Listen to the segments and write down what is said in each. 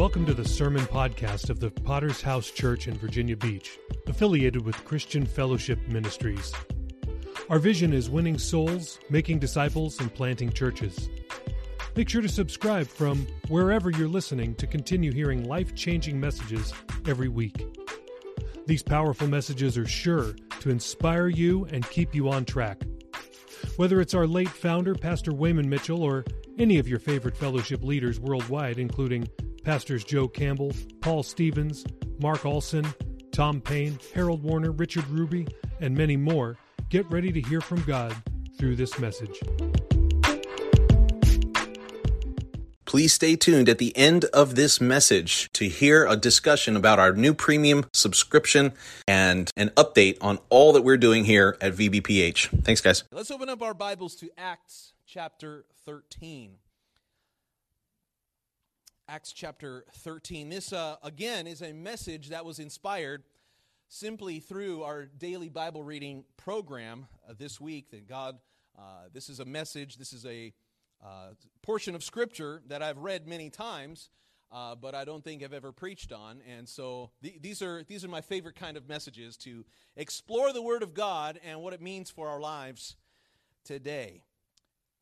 Welcome to the Sermon Podcast of the Potter's House Church in Virginia Beach, affiliated with Christian Fellowship Ministries. Our vision is winning souls, making disciples, and planting churches. Make sure to subscribe from wherever you're listening to continue hearing life changing messages every week. These powerful messages are sure to inspire you and keep you on track. Whether it's our late founder, Pastor Wayman Mitchell, or any of your favorite fellowship leaders worldwide, including Pastors Joe Campbell, Paul Stevens, Mark Olson, Tom Payne, Harold Warner, Richard Ruby, and many more, get ready to hear from God through this message. Please stay tuned at the end of this message to hear a discussion about our new premium subscription and an update on all that we're doing here at VBPH. Thanks, guys. Let's open up our Bibles to Acts chapter 13. Acts chapter 13. This, uh, again, is a message that was inspired simply through our daily Bible reading program uh, this week. That God, uh, this is a message, this is a uh, portion of Scripture that I've read many times, uh, but I don't think I've ever preached on. And so th- these, are, these are my favorite kind of messages to explore the Word of God and what it means for our lives today.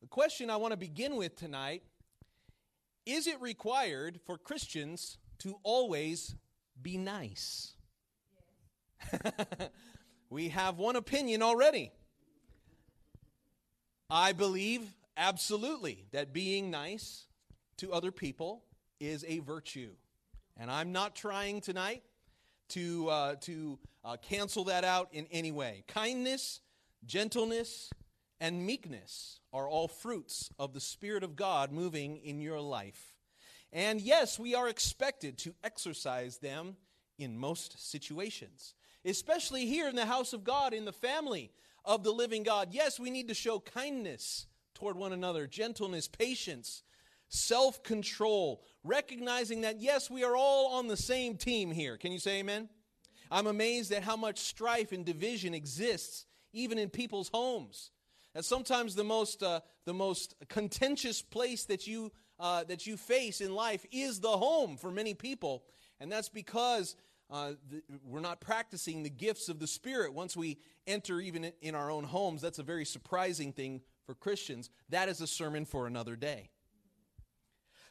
The question I want to begin with tonight is it required for Christians to always be nice? we have one opinion already. I believe absolutely that being nice to other people is a virtue. And I'm not trying tonight to, uh, to uh, cancel that out in any way. Kindness, gentleness, and meekness are all fruits of the Spirit of God moving in your life. And yes, we are expected to exercise them in most situations, especially here in the house of God, in the family of the living God. Yes, we need to show kindness toward one another, gentleness, patience, self control, recognizing that, yes, we are all on the same team here. Can you say amen? I'm amazed at how much strife and division exists even in people's homes. And sometimes the most, uh, the most contentious place that you, uh, that you face in life is the home for many people. And that's because uh, we're not practicing the gifts of the Spirit once we enter even in our own homes. That's a very surprising thing for Christians. That is a sermon for another day.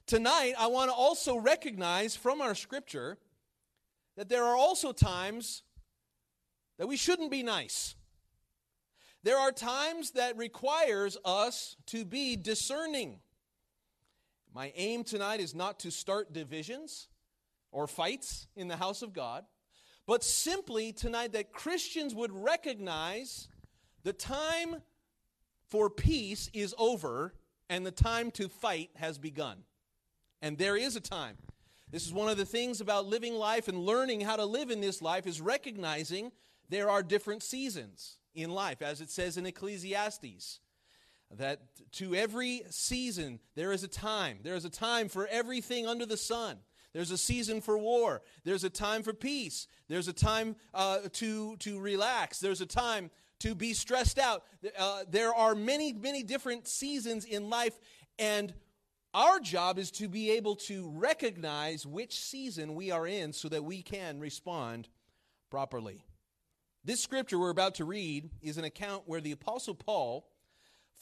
Tonight, I want to also recognize from our scripture that there are also times that we shouldn't be nice. There are times that requires us to be discerning. My aim tonight is not to start divisions or fights in the house of God, but simply tonight that Christians would recognize the time for peace is over and the time to fight has begun. And there is a time. This is one of the things about living life and learning how to live in this life is recognizing there are different seasons in life, as it says in Ecclesiastes. That to every season there is a time. There is a time for everything under the sun. There's a season for war. There's a time for peace. There's a time uh, to, to relax. There's a time to be stressed out. Uh, there are many, many different seasons in life, and our job is to be able to recognize which season we are in so that we can respond properly. This scripture we're about to read is an account where the Apostle Paul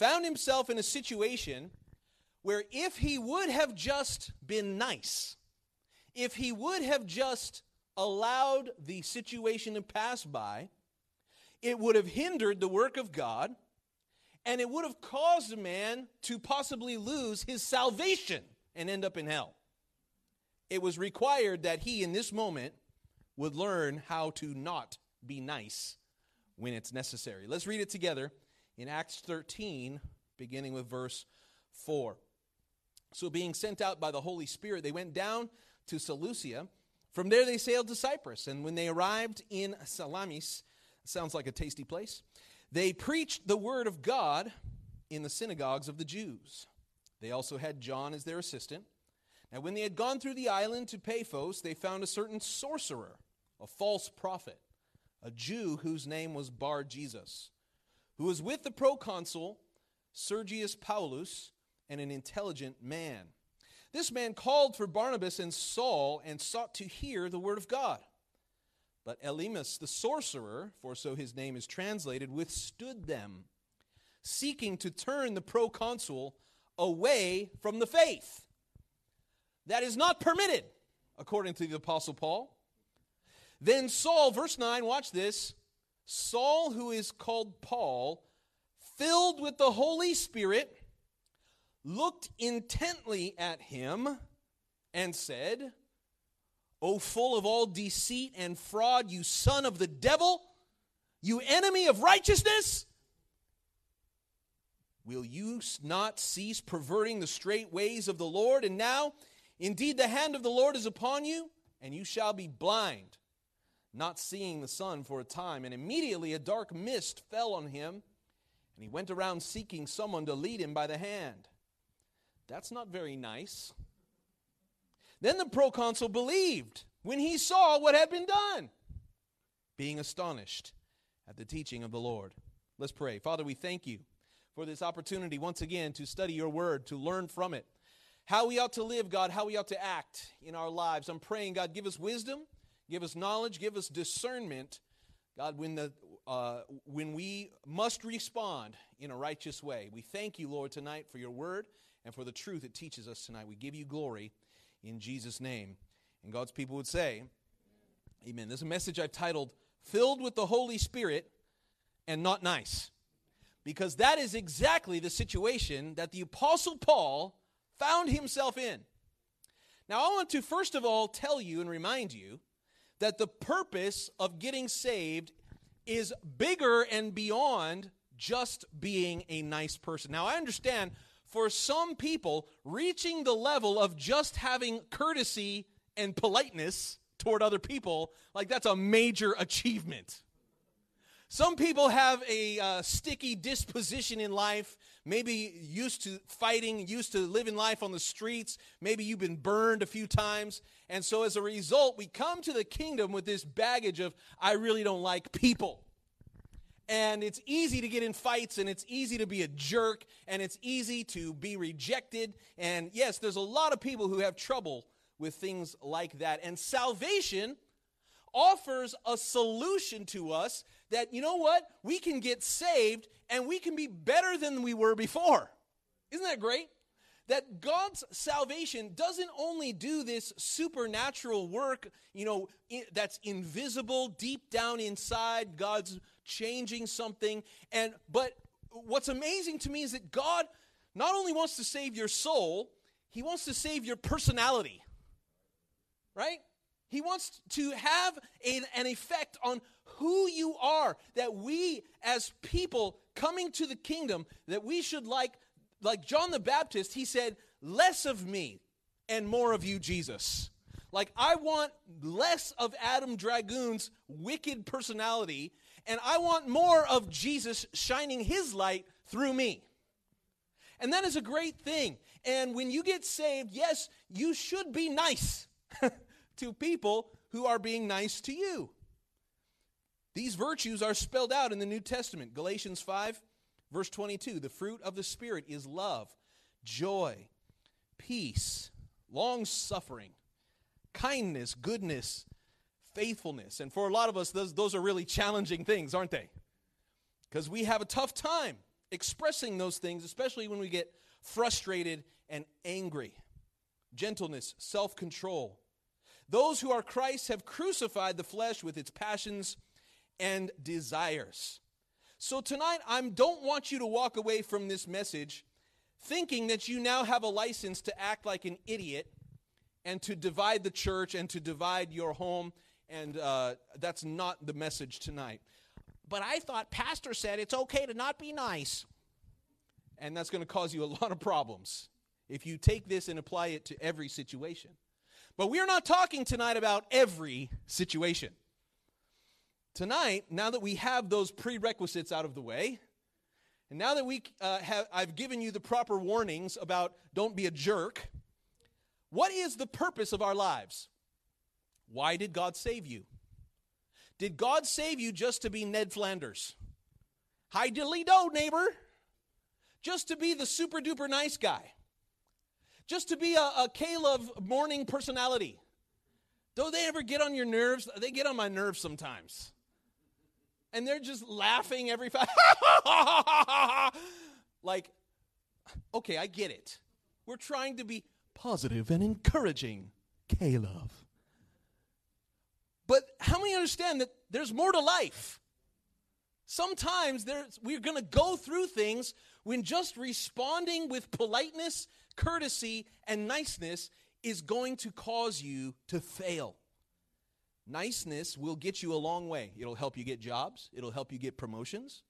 found himself in a situation where if he would have just been nice, if he would have just allowed the situation to pass by, it would have hindered the work of God and it would have caused a man to possibly lose his salvation and end up in hell. It was required that he, in this moment, would learn how to not be nice when it's necessary. Let's read it together in Acts 13, beginning with verse 4. So, being sent out by the Holy Spirit, they went down to Seleucia. From there, they sailed to Cyprus. And when they arrived in Salamis, sounds like a tasty place, they preached the word of God in the synagogues of the Jews. They also had John as their assistant. Now, when they had gone through the island to Paphos, they found a certain sorcerer, a false prophet a Jew whose name was Bar Jesus, who was with the proconsul Sergius Paulus and an intelligent man. This man called for Barnabas and Saul and sought to hear the word of God. But Elymas the sorcerer, for so his name is translated, withstood them, seeking to turn the proconsul away from the faith. That is not permitted, according to the Apostle Paul. Then Saul, verse 9, watch this. Saul, who is called Paul, filled with the Holy Spirit, looked intently at him and said, O full of all deceit and fraud, you son of the devil, you enemy of righteousness, will you not cease perverting the straight ways of the Lord? And now, indeed, the hand of the Lord is upon you, and you shall be blind, not seeing the sun for a time. And immediately a dark mist fell on him, and he went around seeking someone to lead him by the hand. That's not very nice. Then the proconsul believed when he saw what had been done, being astonished at the teaching of the Lord. Let's pray. Father, we thank you for this opportunity once again to study your word, to learn from it. How we ought to live, God, how we ought to act in our lives. I'm praying, God, give us wisdom, give us knowledge, give us discernment. God, when, the, uh, when we must respond in a righteous way. We thank you, Lord, tonight for your word and for the truth it teaches us tonight. We give you glory in Jesus' name. And God's people would say, Amen. This is a message I've titled, Filled with the Holy Spirit and Not Nice. Because that is exactly the situation that the Apostle Paul found himself in. Now, I want to first of all tell you and remind you that the purpose of getting saved is bigger and beyond just being a nice person. Now, I understand for some people, reaching the level of just having courtesy and politeness toward other people, like that's a major achievement. Some people have a uh, sticky disposition in life, maybe used to fighting, used to living life on the streets. Maybe you've been burned a few times. And so as a result, we come to the kingdom with this baggage of, I really don't like people and it's easy to get in fights and it's easy to be a jerk and it's easy to be rejected and yes there's a lot of people who have trouble with things like that and salvation offers a solution to us that you know what we can get saved and we can be better than we were before isn't that great that God's salvation doesn't only do this supernatural work, you know, that's invisible deep down inside God's changing something and but what's amazing to me is that God not only wants to save your soul, he wants to save your personality. Right? He wants to have an, an effect on who you are that we as people coming to the kingdom that we should like like John the Baptist, he said, less of me and more of you, Jesus. Like, I want less of Adam Dragoon's wicked personality, and I want more of Jesus shining his light through me. And that is a great thing. And when you get saved, yes, you should be nice to people who are being nice to you. These virtues are spelled out in the New Testament. Galatians 5 Verse 22 the fruit of the Spirit is love, joy, peace, long suffering, kindness, goodness, faithfulness. And for a lot of us, those, those are really challenging things, aren't they? Because we have a tough time expressing those things, especially when we get frustrated and angry. Gentleness, self control. Those who are Christ have crucified the flesh with its passions and desires. So tonight, I don't want you to walk away from this message thinking that you now have a license to act like an idiot and to divide the church and to divide your home. And uh, that's not the message tonight. But I thought Pastor said it's okay to not be nice. And that's going to cause you a lot of problems if you take this and apply it to every situation. But we're not talking tonight about every situation. Tonight, now that we have those prerequisites out of the way, and now that we uh, have, I've given you the proper warnings about don't be a jerk, what is the purpose of our lives? Why did God save you? Did God save you just to be Ned Flanders? Hi diddly do, neighbor. Just to be the super duper nice guy. Just to be a, a Caleb morning personality. Don't they ever get on your nerves? They get on my nerves sometimes. And they're just laughing every five. like, okay, I get it. We're trying to be positive and encouraging, Caleb. But how many understand that there's more to life? Sometimes we're going to go through things when just responding with politeness, courtesy, and niceness is going to cause you to fail. Niceness will get you a long way. It'll help you get jobs, it'll help you get promotions.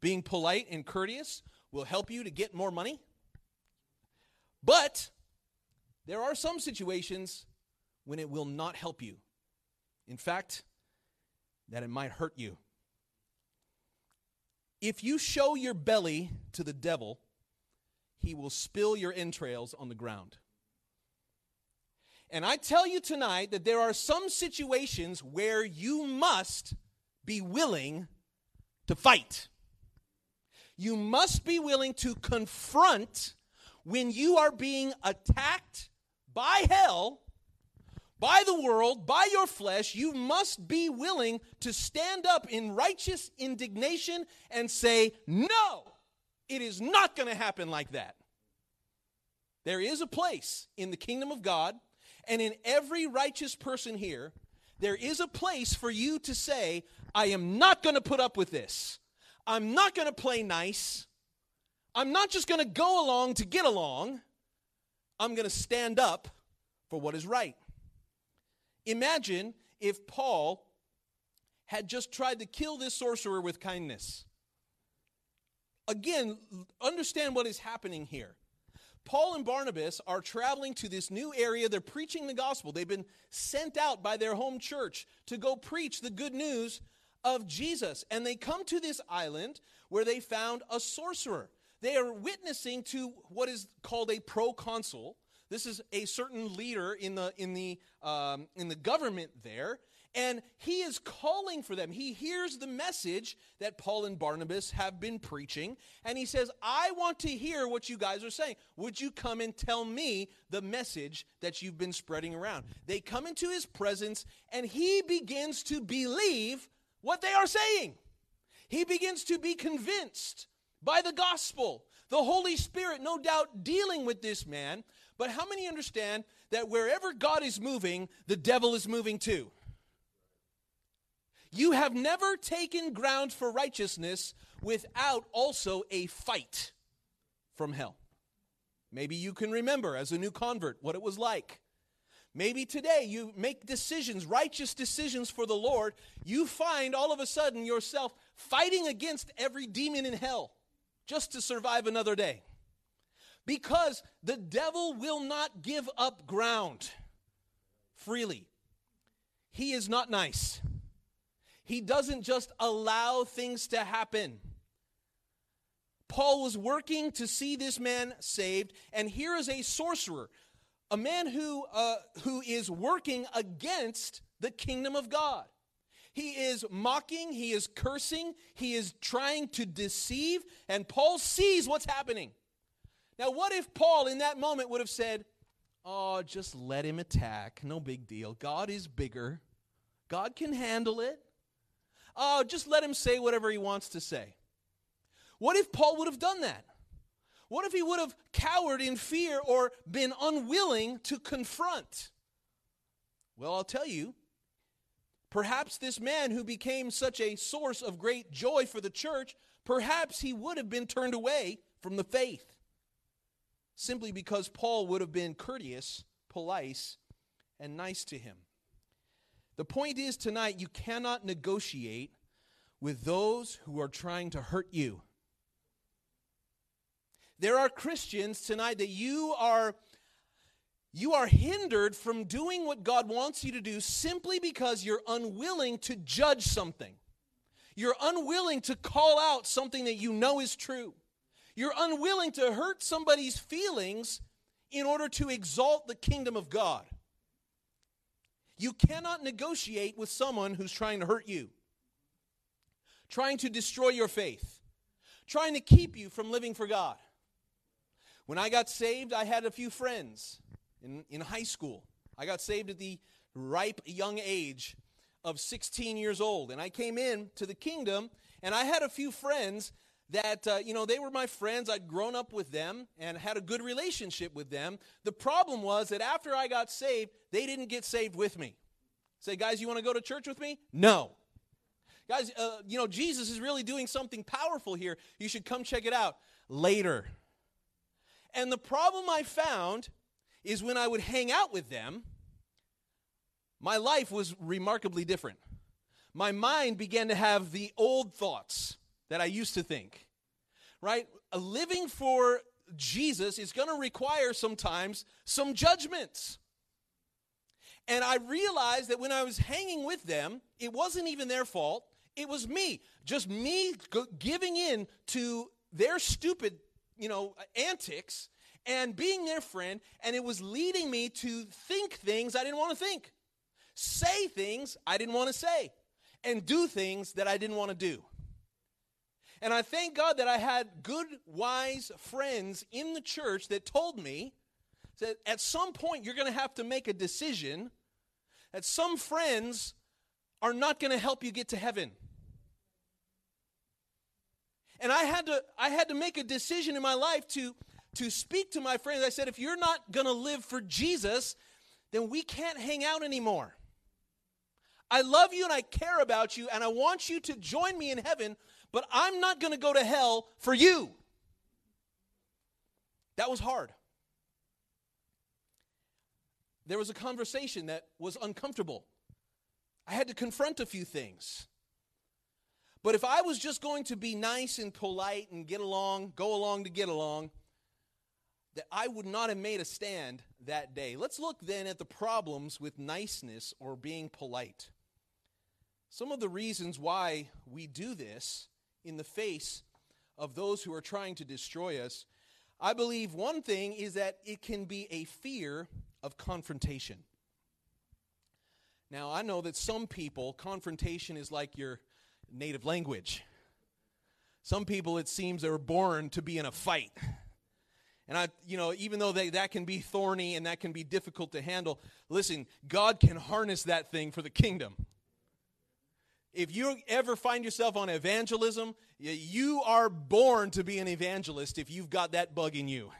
Being polite and courteous will help you to get more money. But there are some situations when it will not help you. In fact, that it might hurt you. If you show your belly to the devil, he will spill your entrails on the ground. And I tell you tonight that there are some situations where you must be willing to fight. You must be willing to confront when you are being attacked by hell, by the world, by your flesh. You must be willing to stand up in righteous indignation and say, No, it is not going to happen like that. There is a place in the kingdom of God and in every righteous person here, there is a place for you to say, I am not going to put up with this. I'm not going to play nice. I'm not just going to go along to get along. I'm going to stand up for what is right. Imagine if Paul had just tried to kill this sorcerer with kindness. Again, understand what is happening here. Paul and Barnabas are traveling to this new area. They're preaching the gospel. They've been sent out by their home church to go preach the good news of Jesus. And they come to this island where they found a sorcerer. They are witnessing to what is called a proconsul. This is a certain leader in the, in the, um, in the government there and he is calling for them. He hears the message that Paul and Barnabas have been preaching, and he says, I want to hear what you guys are saying. Would you come and tell me the message that you've been spreading around? They come into his presence, and he begins to believe what they are saying. He begins to be convinced by the gospel. The Holy Spirit, no doubt, dealing with this man. But how many understand that wherever God is moving, the devil is moving too? You have never taken ground for righteousness without also a fight from hell. Maybe you can remember as a new convert what it was like. Maybe today you make decisions, righteous decisions for the Lord. You find all of a sudden yourself fighting against every demon in hell just to survive another day. Because the devil will not give up ground freely. He is not nice. He doesn't just allow things to happen. Paul was working to see this man saved, and here is a sorcerer, a man who, uh, who is working against the kingdom of God. He is mocking, he is cursing, he is trying to deceive, and Paul sees what's happening. Now, what if Paul in that moment would have said, Oh, just let him attack. No big deal. God is bigger. God can handle it. Oh, just let him say whatever he wants to say. What if Paul would have done that? What if he would have cowered in fear or been unwilling to confront? Well, I'll tell you, perhaps this man who became such a source of great joy for the church, perhaps he would have been turned away from the faith simply because Paul would have been courteous, polite, and nice to him. The point is tonight, you cannot negotiate with those who are trying to hurt you. There are Christians tonight that you are you are hindered from doing what God wants you to do simply because you're unwilling to judge something. You're unwilling to call out something that you know is true. You're unwilling to hurt somebody's feelings in order to exalt the kingdom of God. You cannot negotiate with someone who's trying to hurt you, trying to destroy your faith, trying to keep you from living for God. When I got saved, I had a few friends in, in high school. I got saved at the ripe young age of 16 years old. And I came in to the kingdom, and I had a few friends that, uh, you know, they were my friends. I'd grown up with them and had a good relationship with them. The problem was that after I got saved, they didn't get saved with me. Say, guys, you want to go to church with me? No. Guys, uh, you know, Jesus is really doing something powerful here. You should come check it out later. And the problem I found is when I would hang out with them, my life was remarkably different. My mind began to have the old thoughts that I used to think, right? A living for Jesus is going to require sometimes some judgments. And I realized that when I was hanging with them, it wasn't even their fault. It was me, just me giving in to their stupid, you know, antics and being their friend, and it was leading me to think things I didn't want to think say things I didn't want to say, and do things that I didn't want to do. And I thank God that I had good, wise friends in the church that told me that at some point you're going to have to make a decision that some friends are not going to help you get to heaven. And I had to I had to make a decision in my life to to speak to my friends. I said if you're not going to live for Jesus, then we can't hang out anymore. I love you and I care about you and I want you to join me in heaven, but I'm not going to go to hell for you. That was hard. There was a conversation that was uncomfortable. I had to confront a few things. But if I was just going to be nice and polite and get along, go along to get along, that I would not have made a stand that day. Let's look then at the problems with niceness or being polite. Some of the reasons why we do this in the face of those who are trying to destroy us, I believe one thing is that it can be a fear of confrontation. Now, I know that some people, confrontation is like your native language. Some people, it seems, are born to be in a fight. And I, you know, even though they, that can be thorny and that can be difficult to handle, listen, God can harness that thing for the kingdom. If you ever find yourself on evangelism, you are born to be an evangelist if you've got that bug in you.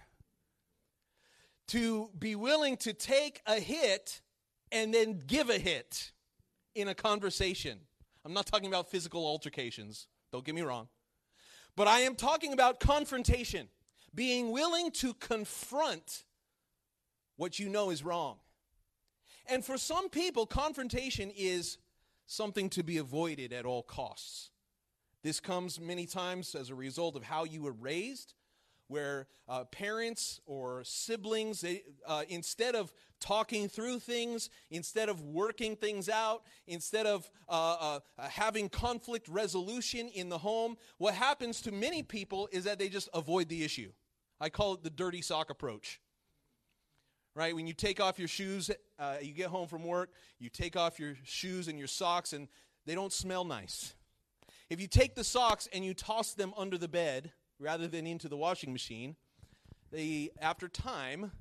To be willing to take a hit and then give a hit in a conversation. I'm not talking about physical altercations, don't get me wrong. But I am talking about confrontation, being willing to confront what you know is wrong. And for some people, confrontation is something to be avoided at all costs. This comes many times as a result of how you were raised, where uh, parents or siblings, uh, instead of talking through things, instead of working things out, instead of uh, uh having conflict resolution in the home, what happens to many people is that they just avoid the issue. I call it the dirty sock approach right? When you take off your shoes, uh, you get home from work, you take off your shoes and your socks, and they don't smell nice. If you take the socks and you toss them under the bed rather than into the washing machine, they, after time,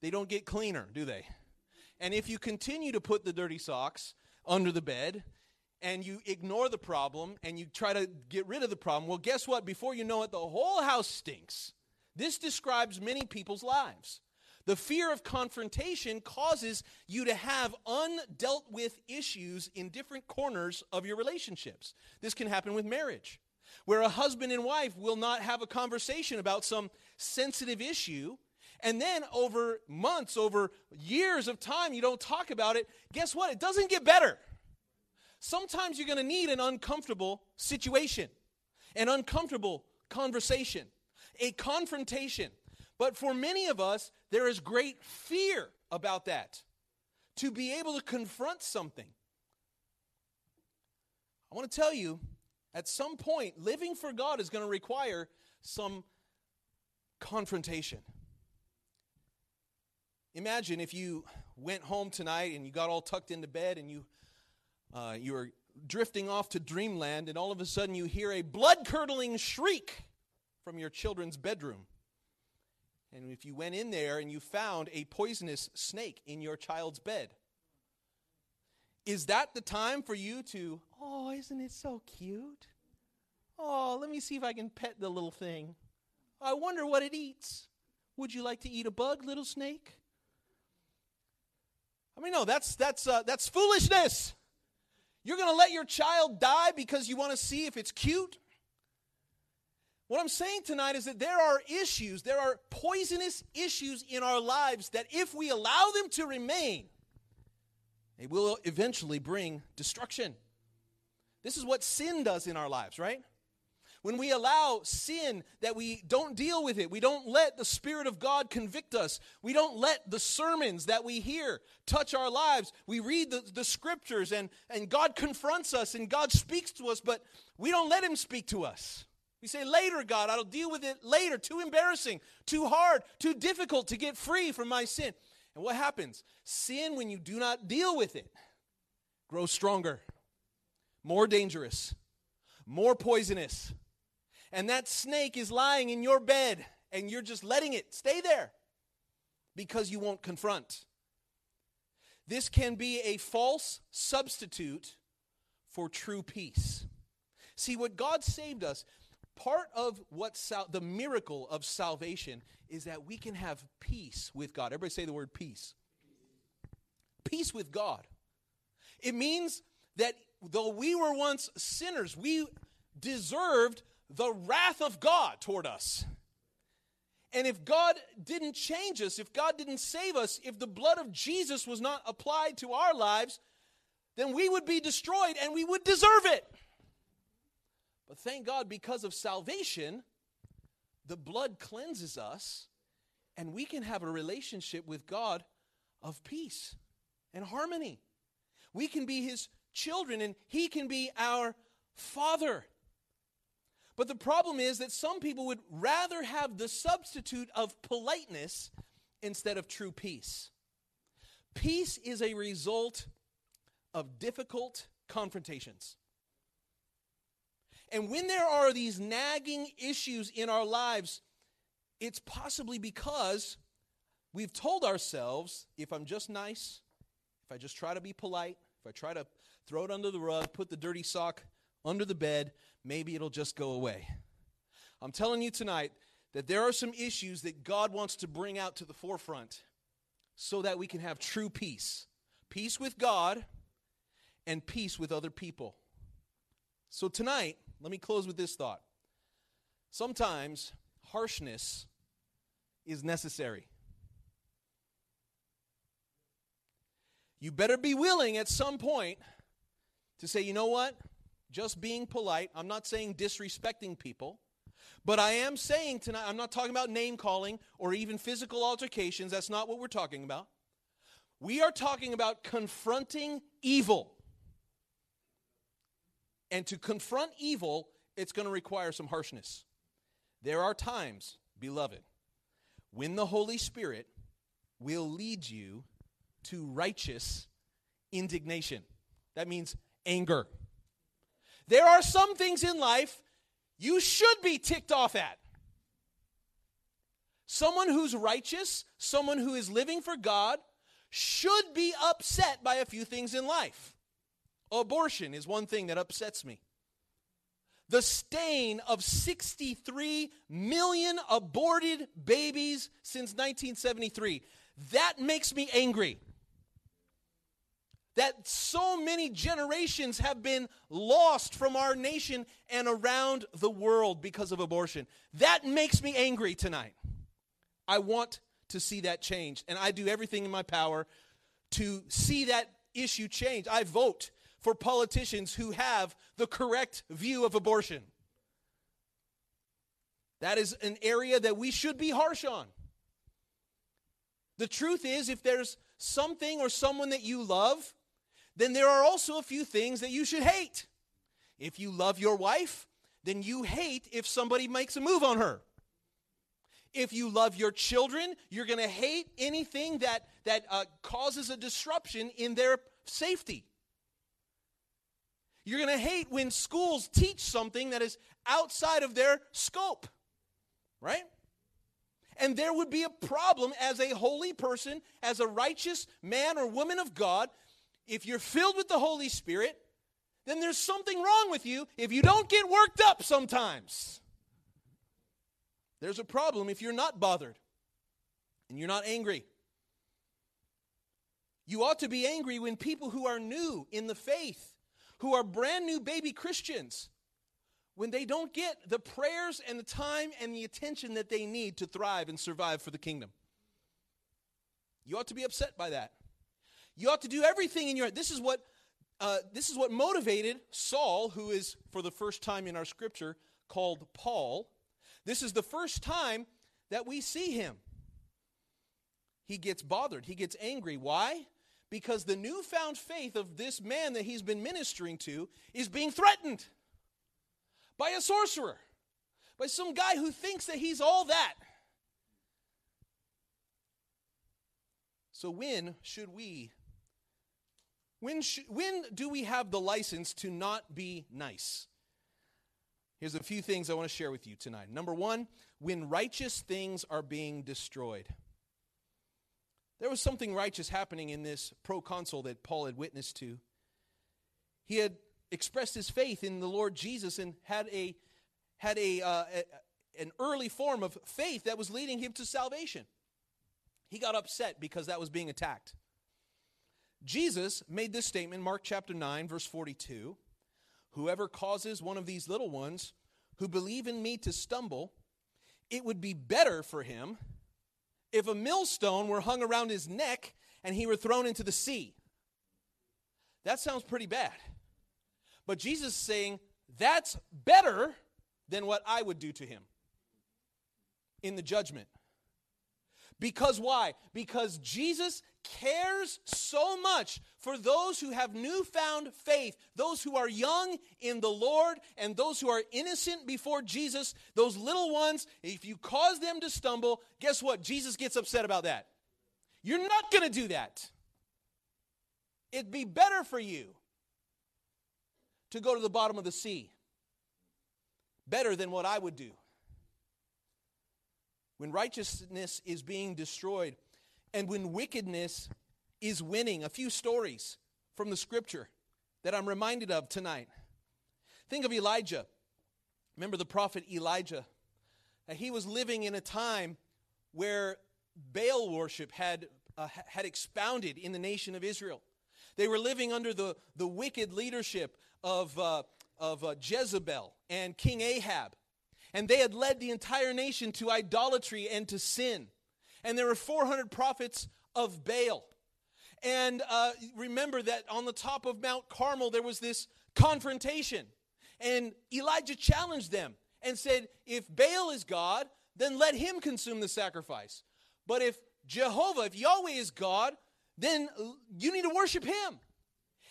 they don't get cleaner, do they? And if you continue to put the dirty socks under the bed, and you ignore the problem and you try to get rid of the problem, well, guess what? Before you know it, the whole house stinks. This describes many people's lives. The fear of confrontation causes you to have undealt with issues in different corners of your relationships. This can happen with marriage, where a husband and wife will not have a conversation about some sensitive issue. And then over months, over years of time, you don't talk about it. Guess what? It doesn't get better. Sometimes you're going to need an uncomfortable situation, an uncomfortable conversation, a confrontation. But for many of us, there is great fear about that. To be able to confront something. I want to tell you, at some point, living for God is going to require some confrontation. Imagine if you went home tonight and you got all tucked into bed and you uh, you were drifting off to dreamland, and all of a sudden you hear a blood curdling shriek from your children's bedroom. And if you went in there and you found a poisonous snake in your child's bed, is that the time for you to, oh, isn't it so cute? Oh, let me see if I can pet the little thing. I wonder what it eats. Would you like to eat a bug, little snake? I mean, no, that's that's uh, that's foolishness. You're going to let your child die because you want to see if it's cute? What I'm saying tonight is that there are issues, there are poisonous issues in our lives that if we allow them to remain, they will eventually bring destruction. This is what sin does in our lives, right? When we allow sin that we don't deal with it, we don't let the Spirit of God convict us, we don't let the sermons that we hear touch our lives. We read the, the scriptures and, and God confronts us and God speaks to us, but we don't let Him speak to us. We say, later, God, I'll deal with it later. Too embarrassing, too hard, too difficult to get free from my sin. And what happens? Sin, when you do not deal with it, grows stronger, more dangerous, more poisonous and that snake is lying in your bed and you're just letting it stay there because you won't confront. This can be a false substitute for true peace. See, what God saved us, part of what sal- the miracle of salvation is that we can have peace with God. Everybody say the word peace. Peace with God. It means that though we were once sinners, we deserved the wrath of God toward us. And if God didn't change us, if God didn't save us, if the blood of Jesus was not applied to our lives, then we would be destroyed and we would deserve it. But thank God, because of salvation, the blood cleanses us and we can have a relationship with God of peace and harmony. We can be His children and He can be our Father. But the problem is that some people would rather have the substitute of politeness instead of true peace. Peace is a result of difficult confrontations. And when there are these nagging issues in our lives, it's possibly because we've told ourselves if I'm just nice, if I just try to be polite, if I try to throw it under the rug, put the dirty sock under the bed, maybe it'll just go away. I'm telling you tonight that there are some issues that God wants to bring out to the forefront so that we can have true peace peace with God and peace with other people. So, tonight, let me close with this thought. Sometimes harshness is necessary. You better be willing at some point to say, you know what? just being polite. I'm not saying disrespecting people. But I am saying tonight, I'm not talking about name calling or even physical altercations. That's not what we're talking about. We are talking about confronting evil. And to confront evil, it's going to require some harshness. There are times, beloved, when the Holy Spirit will lead you to righteous indignation. That means anger. There are some things in life you should be ticked off at. Someone who's righteous, someone who is living for God, should be upset by a few things in life. Abortion is one thing that upsets me. The stain of 63 million aborted babies since 1973. That makes me angry that so many generations have been lost from our nation and around the world because of abortion. That makes me angry tonight. I want to see that change, and I do everything in my power to see that issue change. I vote for politicians who have the correct view of abortion. That is an area that we should be harsh on. The truth is, if there's something or someone that you love, then there are also a few things that you should hate. If you love your wife, then you hate if somebody makes a move on her. If you love your children, you're going to hate anything that, that uh, causes a disruption in their safety. You're going to hate when schools teach something that is outside of their scope, right? And there would be a problem as a holy person, as a righteous man or woman of God. If you're filled with the Holy Spirit, then there's something wrong with you if you don't get worked up sometimes. There's a problem if you're not bothered and you're not angry. You ought to be angry when people who are new in the faith, who are brand new baby Christians, when they don't get the prayers and the time and the attention that they need to thrive and survive for the kingdom. You ought to be upset by that. You ought to do everything in your this is what uh, this is what motivated Saul, who is for the first time in our scripture called Paul. This is the first time that we see him. He gets bothered. He gets angry. Why? Because the newfound faith of this man that he's been ministering to is being threatened by a sorcerer, by some guy who thinks that he's all that. So, when should we? When, sh- when do we have the license to not be nice? Here's a few things I want to share with you tonight. Number one, when righteous things are being destroyed. There was something righteous happening in this proconsul that Paul had witnessed to. He had expressed his faith in the Lord Jesus and had a had a, uh, a, an early form of faith that was leading him to salvation. He got upset because that was being attacked. Jesus made this statement, Mark chapter 9, verse 42 Whoever causes one of these little ones who believe in me to stumble, it would be better for him if a millstone were hung around his neck and he were thrown into the sea. That sounds pretty bad. But Jesus is saying that's better than what I would do to him in the judgment. Because why? Because Jesus cares so much for those who have newfound faith, those who are young in the Lord, and those who are innocent before Jesus, those little ones, if you cause them to stumble, guess what? Jesus gets upset about that. You're not going to do that. It'd be better for you to go to the bottom of the sea. Better than what I would do when righteousness is being destroyed, and when wickedness is winning. A few stories from the scripture that I'm reminded of tonight. Think of Elijah. Remember the prophet Elijah? He was living in a time where Baal worship had, uh, had expounded in the nation of Israel. They were living under the, the wicked leadership of, uh, of uh, Jezebel and King Ahab. And they had led the entire nation to idolatry and to sin. And there were 400 prophets of Baal. And uh, remember that on the top of Mount Carmel, there was this confrontation. And Elijah challenged them and said, If Baal is God, then let him consume the sacrifice. But if Jehovah, if Yahweh is God, then you need to worship him.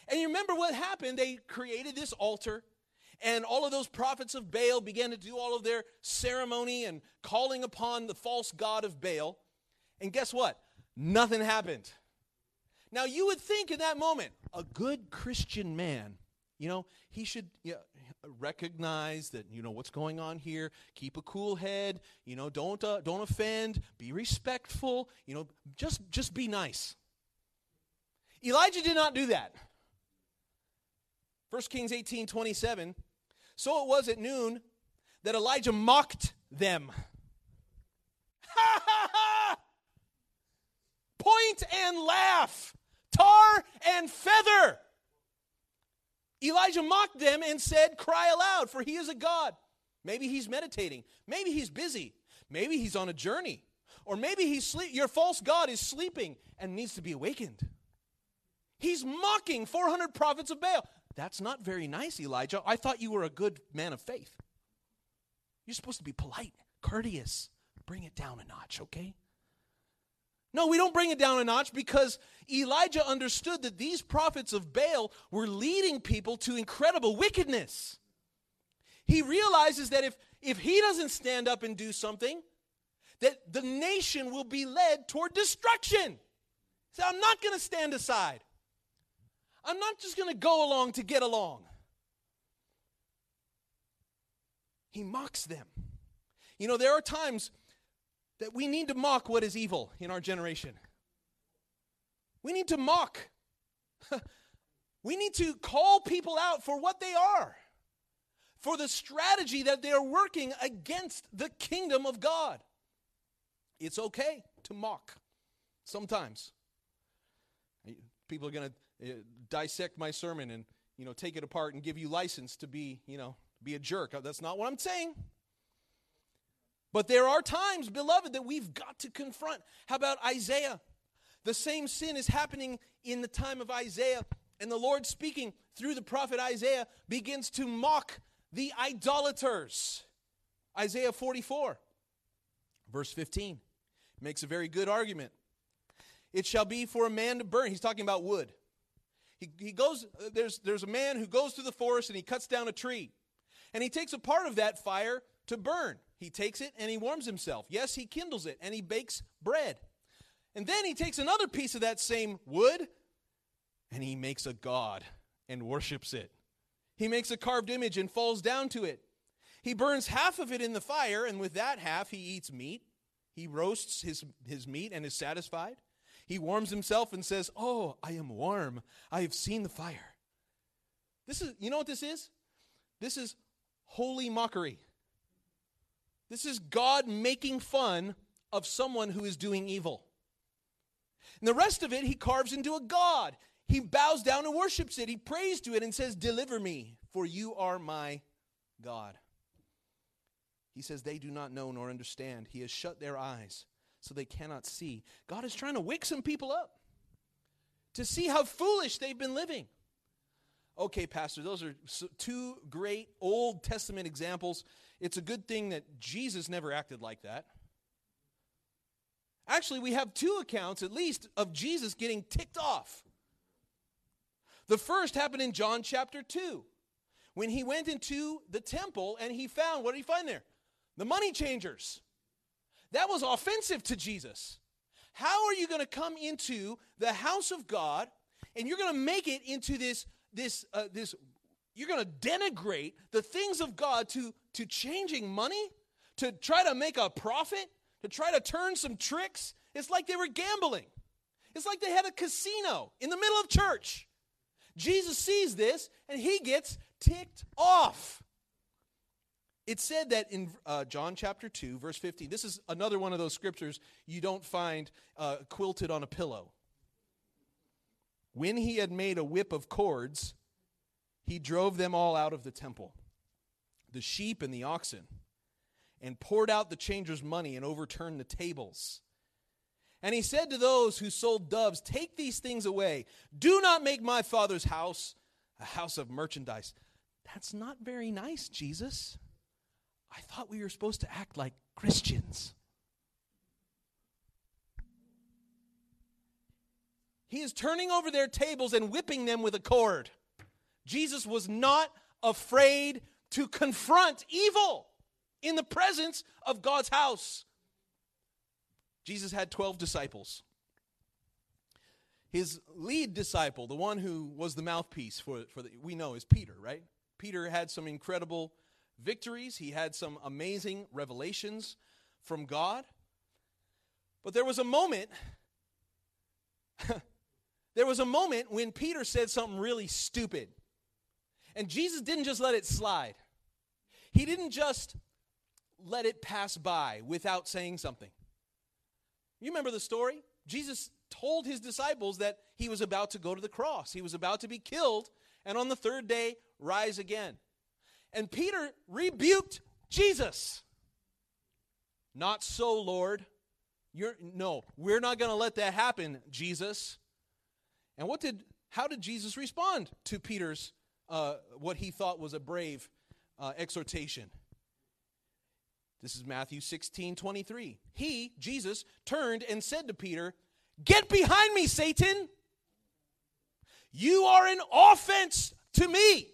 And you remember what happened? They created this altar and all of those prophets of Baal began to do all of their ceremony and calling upon the false god of Baal. And guess what? Nothing happened. Now, you would think in that moment, a good Christian man, you know, he should you know, recognize that, you know, what's going on here, keep a cool head, you know, don't, uh, don't offend, be respectful, you know, just, just be nice. Elijah did not do that. 1 Kings 18 27 so it was at noon that Elijah mocked them. Ha ha ha! Point and laugh, tar and feather. Elijah mocked them and said, Cry aloud, for he is a God. Maybe he's meditating. Maybe he's busy. Maybe he's on a journey. Or maybe he's sleep. Your false God is sleeping and needs to be awakened. He's mocking 400 prophets of Baal. That's not very nice, Elijah. I thought you were a good man of faith. You're supposed to be polite, courteous. Bring it down a notch, okay? No, we don't bring it down a notch because Elijah understood that these prophets of Baal were leading people to incredible wickedness. He realizes that if, if he doesn't stand up and do something, that the nation will be led toward destruction. So I'm not going to stand aside. I'm not just going to go along to get along. He mocks them. You know, there are times that we need to mock what is evil in our generation. We need to mock. we need to call people out for what they are, for the strategy that they are working against the kingdom of God. It's okay to mock sometimes. People are going to uh, dissect my sermon and you know take it apart and give you license to be you know be a jerk. That's not what I'm saying. But there are times, beloved, that we've got to confront. How about Isaiah? The same sin is happening in the time of Isaiah, and the Lord speaking through the prophet Isaiah begins to mock the idolaters. Isaiah 44, verse 15, makes a very good argument. It shall be for a man to burn. He's talking about wood. He, he goes, uh, there's, there's a man who goes through the forest and he cuts down a tree. And he takes a part of that fire to burn. He takes it and he warms himself. Yes, he kindles it and he bakes bread. And then he takes another piece of that same wood and he makes a god and worships it. He makes a carved image and falls down to it. He burns half of it in the fire, and with that half, he eats meat. He roasts his, his meat and is satisfied. He warms himself and says, Oh, I am warm. I have seen the fire. This is, you know what this is? This is holy mockery. This is God making fun of someone who is doing evil. And the rest of it, he carves into a God. He bows down and worships it. He prays to it and says, Deliver me, for you are my God. He says, They do not know nor understand. He has shut their eyes so they cannot see. God is trying to wake some people up to see how foolish they've been living. Okay, Pastor, those are two great Old Testament examples. It's a good thing that Jesus never acted like that. Actually, we have two accounts, at least, of Jesus getting ticked off. The first happened in John chapter 2, when he went into the temple and he found, what did he find there? The money changers. That was offensive to Jesus. How are you going to come into the house of God and you're going to make it into this this uh, this you're going to denigrate the things of God to to changing money to try to make a profit to try to turn some tricks. It's like they were gambling. It's like they had a casino in the middle of church. Jesus sees this and he gets ticked off. It said that in uh, john chapter 2 verse 15 this is another one of those scriptures you don't find uh, quilted on a pillow when he had made a whip of cords, he drove them all out of the temple, the sheep and the oxen, and poured out the changers' money and overturned the tables. And he said to those who sold doves, Take these things away. Do not make my father's house a house of merchandise. That's not very nice, Jesus. I thought we were supposed to act like Christians. He is turning over their tables and whipping them with a cord. Jesus was not afraid to confront evil in the presence of God's house. Jesus had 12 disciples. His lead disciple, the one who was the mouthpiece for, for the, we know is Peter, right? Peter had some incredible victories. He had some amazing revelations from God. But there was a moment There was a moment when Peter said something really stupid. And Jesus didn't just let it slide, He didn't just let it pass by without saying something. You remember the story? Jesus told his disciples that he was about to go to the cross, he was about to be killed, and on the third day rise again. And Peter rebuked Jesus. Not so, Lord. You're, no, we're not going to let that happen, Jesus. And what did, how did Jesus respond to Peter's, uh, what he thought was a brave uh, exhortation? This is Matthew 16, 23. He, Jesus, turned and said to Peter, Get behind me, Satan! You are an offense to me.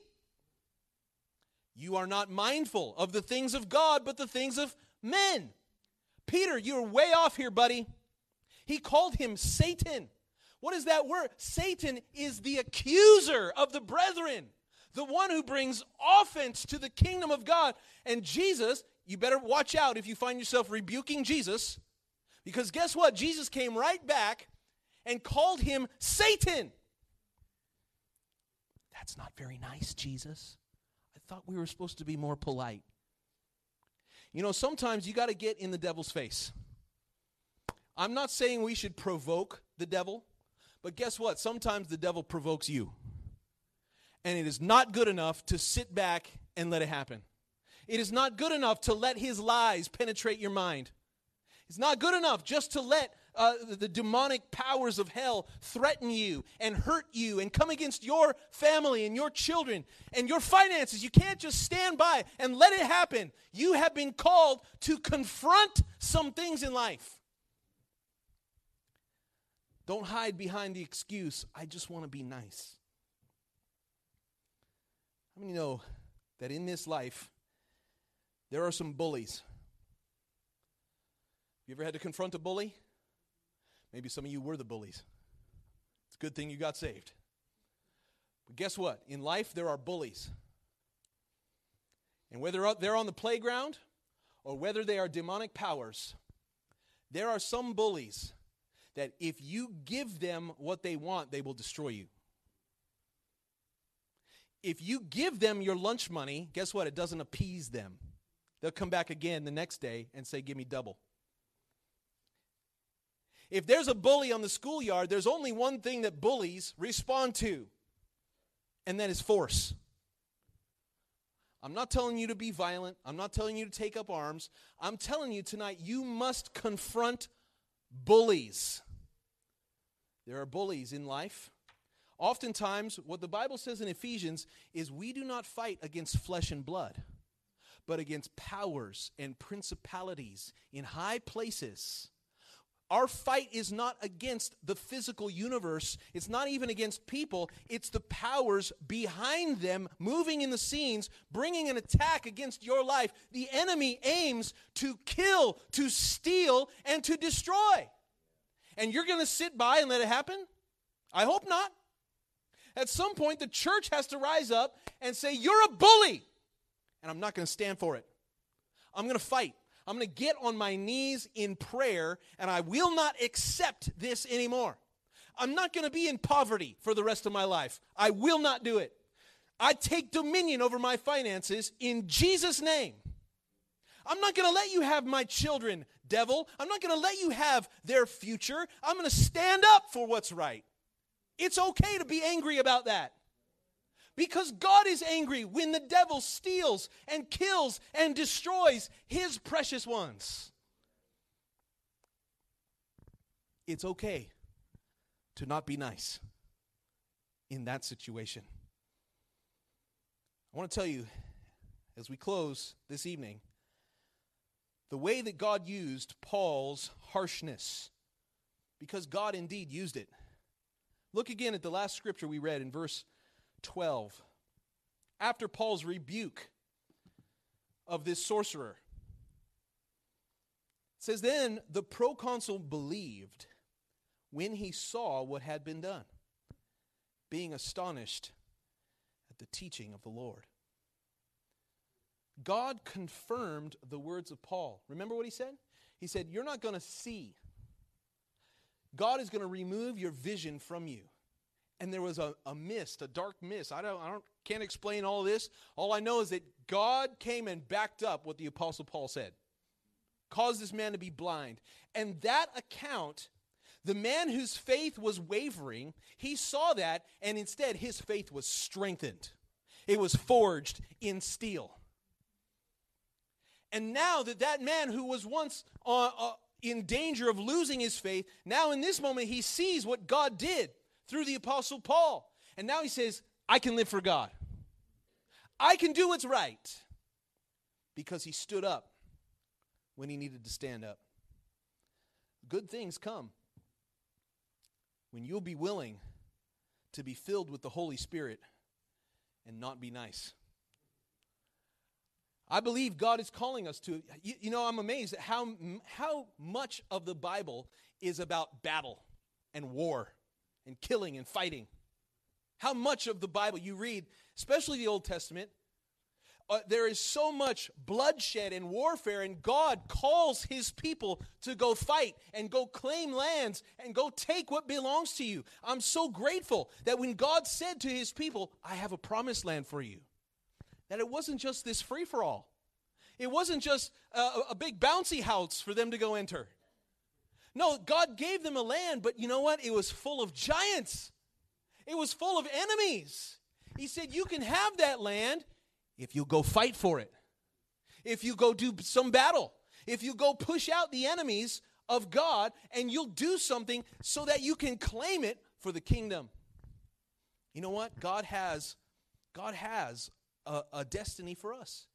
You are not mindful of the things of God, but the things of men. Peter, you're way off here, buddy. He called him Satan. What is that word? Satan is the accuser of the brethren, the one who brings offense to the kingdom of God. And Jesus, you better watch out if you find yourself rebuking Jesus. Because guess what? Jesus came right back and called him Satan. That's not very nice, Jesus. I thought we were supposed to be more polite. You know, sometimes you got to get in the devil's face. I'm not saying we should provoke the devil, but guess what? Sometimes the devil provokes you. And it is not good enough to sit back and let it happen. It is not good enough to let his lies penetrate your mind. It's not good enough just to let uh, the demonic powers of hell threaten you and hurt you and come against your family and your children and your finances. You can't just stand by and let it happen. You have been called to confront some things in life. Don't hide behind the excuse, I just want to be nice. How many know that in this life, there are some bullies? Have you ever had to confront a bully? Maybe some of you were the bullies. It's a good thing you got saved. But guess what? In life, there are bullies. And whether they're on the playground or whether they are demonic powers, there are some bullies that if you give them what they want, they will destroy you. If you give them your lunch money, guess what? It doesn't appease them. They'll come back again the next day and say, Give me double. If there's a bully on the schoolyard, there's only one thing that bullies respond to, and that is force. I'm not telling you to be violent. I'm not telling you to take up arms. I'm telling you tonight, you must confront bullies. There are bullies in life. Oftentimes, what the Bible says in Ephesians is we do not fight against flesh and blood, but against powers and principalities in high places. Our fight is not against the physical universe. It's not even against people. It's the powers behind them moving in the scenes, bringing an attack against your life. The enemy aims to kill, to steal, and to destroy. And you're going to sit by and let it happen? I hope not. At some point, the church has to rise up and say, You're a bully. And I'm not going to stand for it. I'm going to fight. I'm going to get on my knees in prayer, and I will not accept this anymore. I'm not going to be in poverty for the rest of my life. I will not do it. I take dominion over my finances in Jesus' name. I'm not going to let you have my children, devil. I'm not going to let you have their future. I'm going to stand up for what's right. It's okay to be angry about that. Because God is angry when the devil steals and kills and destroys his precious ones. It's okay to not be nice in that situation. I want to tell you, as we close this evening, the way that God used Paul's harshness, because God indeed used it. Look again at the last scripture we read in verse 12. After Paul's rebuke of this sorcerer, it says, Then the proconsul believed when he saw what had been done, being astonished at the teaching of the Lord. God confirmed the words of Paul. Remember what he said? He said, You're not going to see. God is going to remove your vision from you and there was a, a mist, a dark mist. I don't, I don't, can't explain all this. All I know is that God came and backed up what the Apostle Paul said, caused this man to be blind. And that account, the man whose faith was wavering, he saw that, and instead his faith was strengthened. It was forged in steel. And now that that man who was once uh, uh, in danger of losing his faith, now in this moment he sees what God did through the Apostle Paul. And now he says, I can live for God. I can do what's right because he stood up when he needed to stand up. Good things come when you'll be willing to be filled with the Holy Spirit and not be nice. I believe God is calling us to. You, you, know, I'm amazed at how, how much of the Bible is about battle and war and killing and fighting. How much of the Bible you read, especially the Old Testament, uh, there is so much bloodshed and warfare, and God calls his people to go fight and go claim lands and go take what belongs to you. I'm so grateful that when God said to his people, I have a promised land for you, that it wasn't just this free for all. It wasn't just a, a big bouncy house for them to go enter. No, God gave them a land, but you know what? It was full of giants, it was full of enemies. He said, You can have that land if you go fight for it, if you go do some battle, if you go push out the enemies of God and you'll do something so that you can claim it for the kingdom. You know what? God has God has a, a destiny for us.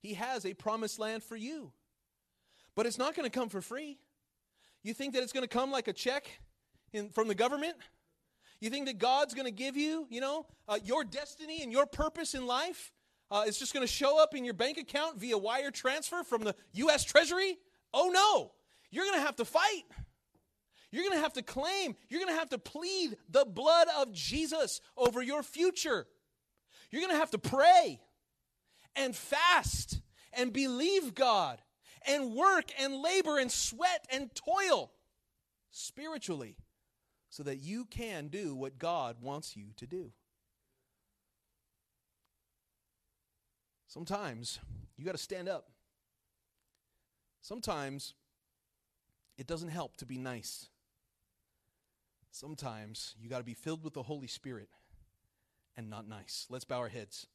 He has a promised land for you. But it's not going to come for free. You think that it's going to come like a check in, from the government? You think that God's going to give you, you know, uh, your destiny and your purpose in life? Uh, it's just going to show up in your bank account via wire transfer from the U.S. Treasury? Oh no. You're going to have to fight. You're going to have to claim. You're going to have to plead the blood of Jesus over your future. You're going to have to pray and fast and believe God and work and labor and sweat and toil spiritually so that you can do what God wants you to do. Sometimes you got to stand up. Sometimes it doesn't help to be nice. Sometimes you got to be filled with the Holy Spirit and not nice. Let's bow our heads.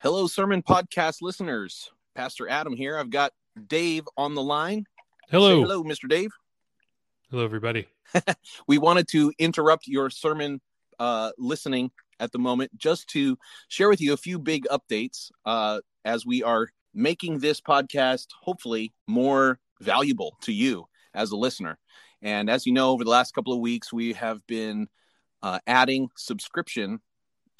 Hello, Sermon Podcast listeners. Pastor Adam here. I've got Dave on the line. Hello. Say hello, Mr. Dave. Hello, everybody. we wanted to interrupt your sermon uh, listening at the moment just to share with you a few big updates uh, as we are making this podcast hopefully more valuable to you as a listener. And as you know, over the last couple of weeks, we have been uh, adding subscription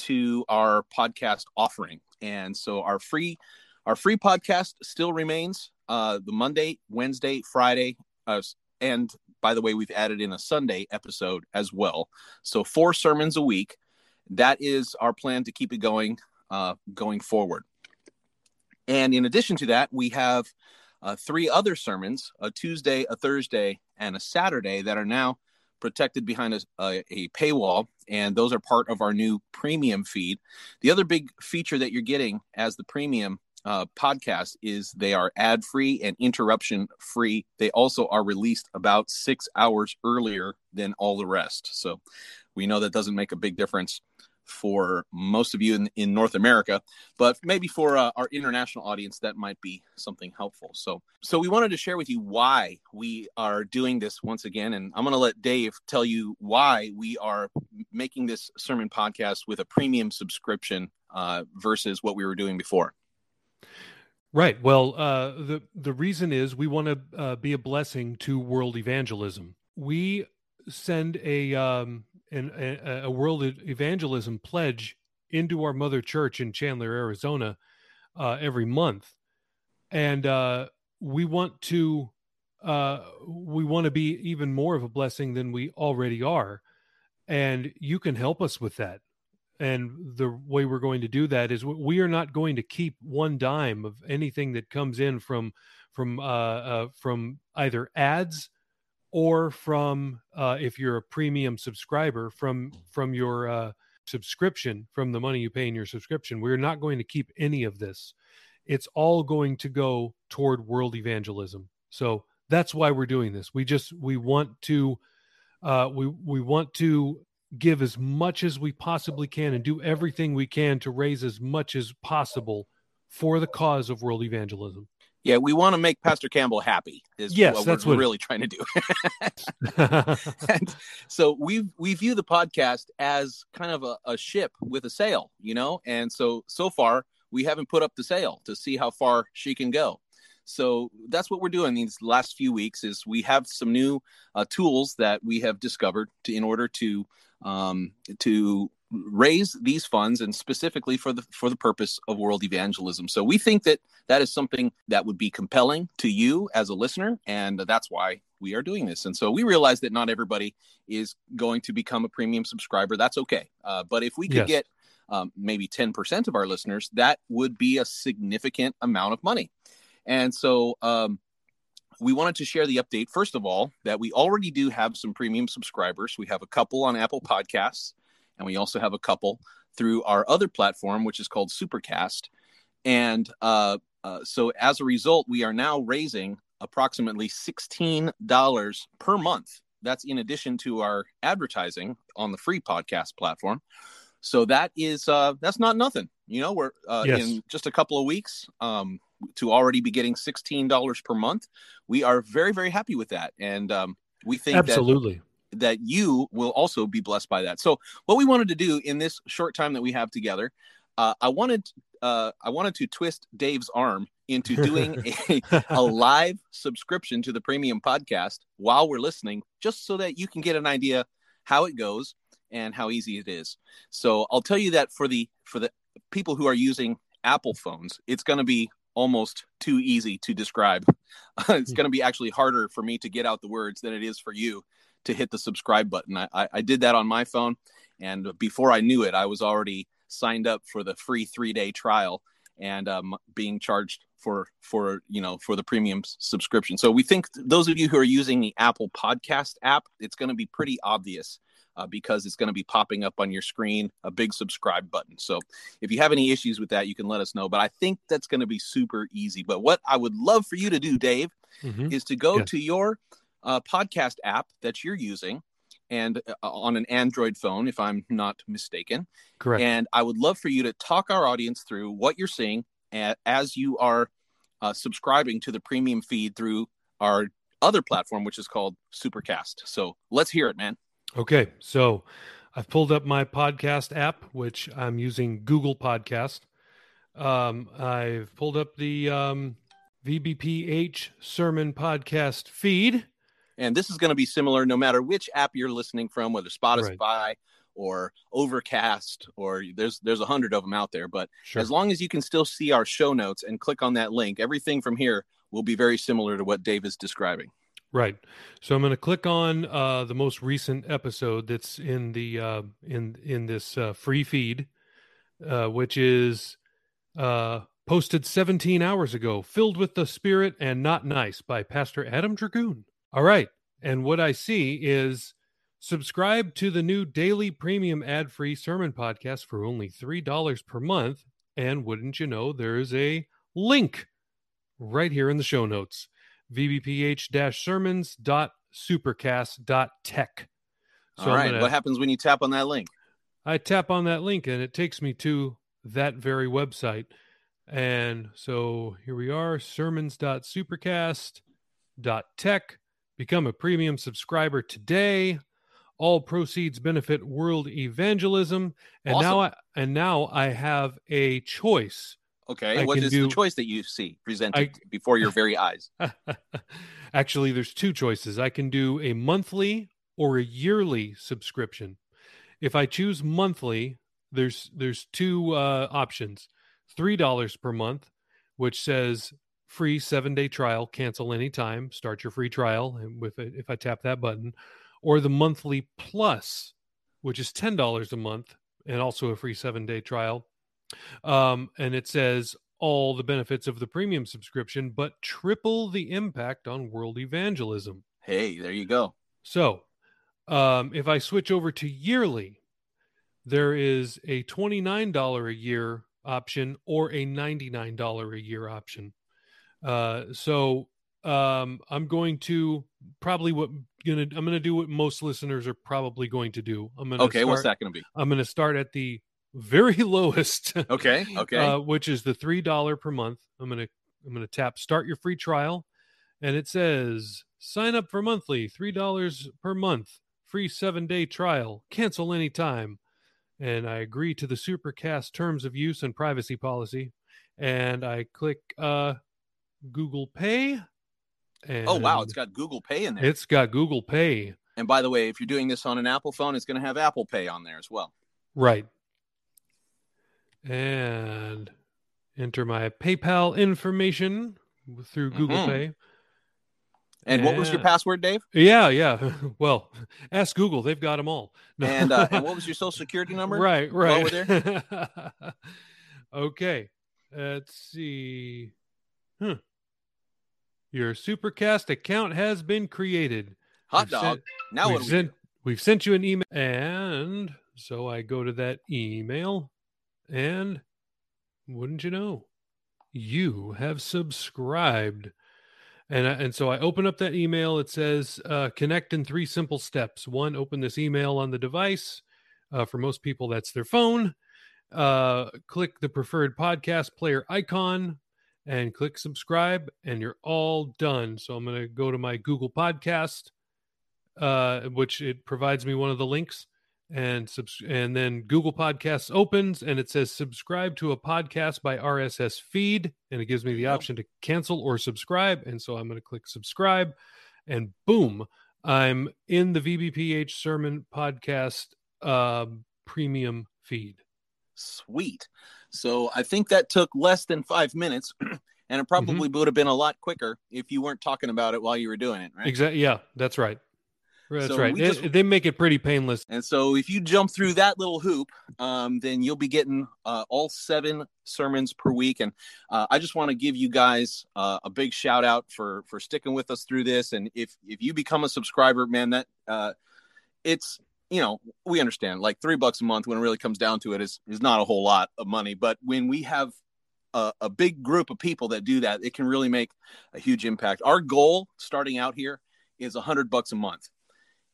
to our podcast offering. And so our free our free podcast still remains uh, the Monday, Wednesday, Friday, uh, and by the way, we've added in a Sunday episode as well. So four sermons a week that is our plan to keep it going uh, going forward. And in addition to that, we have uh, three other sermons a Tuesday, a Thursday, and a Saturday that are now protected behind a, a, a, paywall. And those are part of our new premium feed. The other big feature that you're getting as the premium uh, podcast is they are ad free and interruption free. They also are released about six hours earlier than all the rest. So we know that doesn't make a big difference for most of you in, in North America, but maybe for uh, our international audience, that might be something helpful. So, so we wanted to share with you why we are doing this once again, and I'm going to let Dave tell you why we are making this sermon podcast with a premium subscription uh, versus what we were doing before. Right. Well, uh, the the reason is we want to uh, be a blessing to world evangelism. We send a um, an, a, a world evangelism pledge into our mother church in Chandler, Arizona, uh, every month, and uh, we want to uh, we want to be even more of a blessing than we already are, and you can help us with that. And the way we're going to do that is we are not going to keep one dime of anything that comes in from from uh, uh, from either ads or from uh, if you're a premium subscriber from from your uh, subscription from the money you pay in your subscription. We're not going to keep any of this. It's all going to go toward world evangelism. So that's why we're doing this. We just we want to uh, we we want to give as much as we possibly can and do everything we can to raise as much as possible for the cause of world evangelism yeah, we want to make Pastor Campbell happy. Is yes, what that's we're what really trying to do. and so we we view the podcast as kind of a, a ship with a sail, you know. And so so far we haven't put up the sail to see how far she can go. So that's what we're doing these last few weeks. Is we have some new uh, tools that we have discovered to in order to um, to raise these funds and specifically for the for the purpose of world evangelism. So we think that that is something that would be compelling to you as a listener and that's why we are doing this. And so we realize that not everybody is going to become a premium subscriber. That's okay. Uh, but if we could yes. get um, maybe 10% of our listeners, that would be a significant amount of money. And so um, we wanted to share the update, first of all, that we already do have some premium subscribers. We have a couple on Apple Podcasts, and we also have a couple through our other platform, which is called Supercast. And uh, uh, so as a result, we are now raising approximately $16 per month. That's in addition to our advertising on the free podcast platform. So that is uh, that's not nothing. You know, we're uh, yes. in just a couple of weeks um, to already be getting sixteen dollars per month. We are very very happy with that, and um, we think absolutely that, you will also be blessed by that. So what we wanted to do in this short time that we have together, uh, I wanted uh, I wanted to twist Dave's arm into doing a, a live subscription to the premium podcast while we're listening, just so that you can get an idea how it goes and how easy it is. So I'll tell you that for the for the people who are using Apple phones, it's going to be almost too easy to describe. it's going to be actually harder for me to get out the words than it is for you to hit the subscribe button. I, I, I did that on my phone, and before I knew it, I was already signed up for the free three day trial and um, being charged for for you know for the premium subscription. So we think those of you who are using the Apple Podcast app, it's going to be pretty obvious uh, because it's going to be popping up on your screen a big subscribe button. So if you have any issues with that, you can let us know. But I think that's going to be super easy. But what I would love for you to do, Dave, mm-hmm. is to go yes. to your uh, podcast app that you're using and uh, on an Android phone, if I'm not mistaken. Correct. And I would love for you to talk our audience through what you're seeing as you are uh, subscribing to the premium feed through our other platform, which is called Supercast. So let's hear it, man. Okay. So I've pulled up my podcast app, which I'm using Google Podcast. Um, I've pulled up the um, VBPH Sermon Podcast feed and this is going to be similar no matter which app you're listening from, whether Spotify right. or Overcast or there's there's a hundred of them out there. But sure. as long as you can still see our show notes and click on that link, everything from here will be very similar to what Dave is describing. Right. So I'm going to click on uh, the most recent episode that's in the uh, in in this uh, free feed, uh, which is uh, posted 17 hours ago, filled with the Spirit and not nice by Pastor Adam Dragoon. All right. And what I see is subscribe to the new daily premium ad free sermon podcast for only $3 per month. And wouldn't you know, there is a link right here in the show notes vbph sermons.supercast.tech. So All right. Gonna, what happens when you tap on that link? I tap on that link and it takes me to that very website. And so here we are sermons.supercast.tech. Become a premium subscriber today. All proceeds benefit world evangelism. And awesome. now I and now I have a choice. Okay, I what is do, the choice that you see presented I, before your very eyes? Actually, there's two choices. I can do a monthly or a yearly subscription. If I choose monthly, there's there's two uh, options: three dollars per month, which says free seven day trial, cancel anytime, start your free trial with if I tap that button, or the monthly plus, which is ten dollars a month and also a free seven day trial. Um, and it says all the benefits of the premium subscription, but triple the impact on world evangelism. Hey, there you go. So, um, if I switch over to yearly, there is a $29 a year option or a $99 a year option. Uh, so um, I'm going to probably what gonna I'm gonna do what most listeners are probably going to do. I'm gonna okay. Start, what's that gonna be? I'm gonna start at the very lowest. Okay. Okay. Uh, which is the three dollar per month. I'm gonna I'm gonna tap start your free trial, and it says sign up for monthly three dollars per month, free seven day trial, cancel anytime, and I agree to the Supercast terms of use and privacy policy, and I click uh Google Pay. oh wow, it's got Google Pay in there. It's got Google Pay. And by the way, if you're doing this on an Apple phone, it's going to have Apple Pay on there as well. Right. And enter my PayPal information through Google mm-hmm. Pay. And what was your password, Dave? Yeah, yeah. Well, ask Google; they've got them all. No. And uh, and what was your social security number? right, right. we're okay, let's see. Hmm. Your Supercast account has been created. Hot We've dog. sent- now we've what do we sent, we've sent you an email, and so I go to that email, and wouldn't you know, you have subscribed. And, I, and so I open up that email. It says uh, connect in three simple steps. One, open this email on the device. Uh, for most people, that's their phone. Uh, click the preferred podcast player icon and click subscribe, and you're all done. So I'm going to go to my Google Podcast, uh, which it provides me one of the links, and subs- and then Google Podcasts opens, and it says subscribe to a podcast by RSS feed, and it gives me the option to cancel or subscribe, and so I'm going to click subscribe, and boom, I'm in the VBPH Sermon Podcast um, premium feed. Sweet. So I think that took less than five minutes, and it probably Mm-hmm. would have been a lot quicker if you weren't talking about it while you were doing it, right? Exactly. Yeah, that's right. That's So right. just- they make it pretty painless. And so if you jump through that little hoop, um, then you'll be getting uh, all seven sermons per week. And uh, I just want to give you guys uh, a big shout out for for sticking with us through this. And if if you become a subscriber, man, that uh, it's you know we understand like three bucks a month when it really comes down to it is is not a whole lot of money. But when we have a, a big group of people that do that, it can really make a huge impact. Our goal starting out here is a hundred bucks a month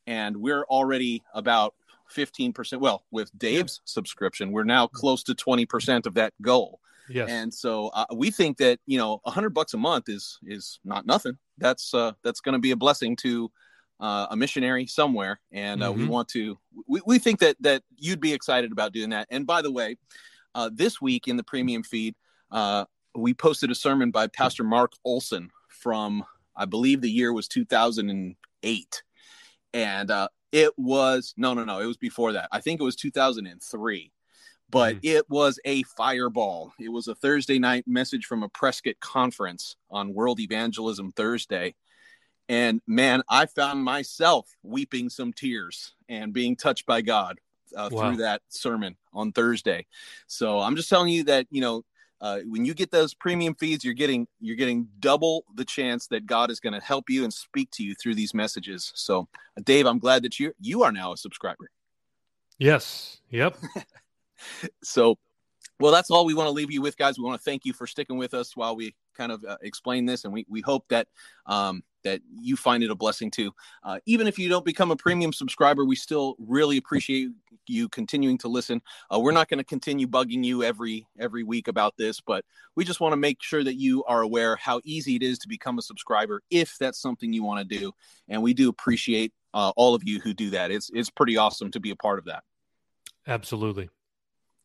and we're already about 15% well with dave's subscription we're now close to 20% of that goal Yes. and so uh, we think that you know a 100 bucks a month is is not nothing that's uh that's going to be a blessing to uh, a missionary somewhere and uh, we Mhm. want to we, we think that that you'd be excited about doing that. And by the way uh, this week in the premium feed uh, we posted a sermon by pastor mark olson from i believe the year was 2008 and uh, it was no no no it was before that. I think it was 2003 but Mhm. it was a fireball. It was a thursday night message from a prescott conference on world evangelism thursday and man i found myself weeping some tears and being touched by god uh, Wow. through that sermon on thursday so i'm just telling you that you know uh, when you get those premium feeds you're getting you're getting double the chance that god is going to help you and speak to you through these messages so uh, dave i'm glad that you you are now a subscriber yes. Yep. so well that's all we want to leave you with guys we want to thank you for sticking with us while we kind of uh, explain this and we, we hope that um, that you find it a blessing too. Uh, even if you don't become a premium subscriber we still really appreciate you continuing to listen. Uh, we're not going to continue bugging you every every week about this but we just want to make sure that you are aware how easy it is to become a subscriber if that's something you want to do. And we do appreciate uh, all of you who do that. It's it's pretty awesome to be a part of that. Absolutely.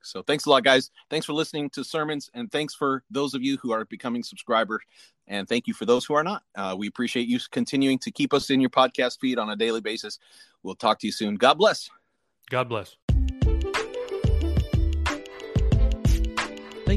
So thanks a lot, guys. Thanks for listening to sermons, and thanks for those of you who are becoming subscribers, and thank you for those who are not. Uh, we appreciate you continuing to keep us in your podcast feed on a daily basis. We'll talk to you soon. God bless. God bless.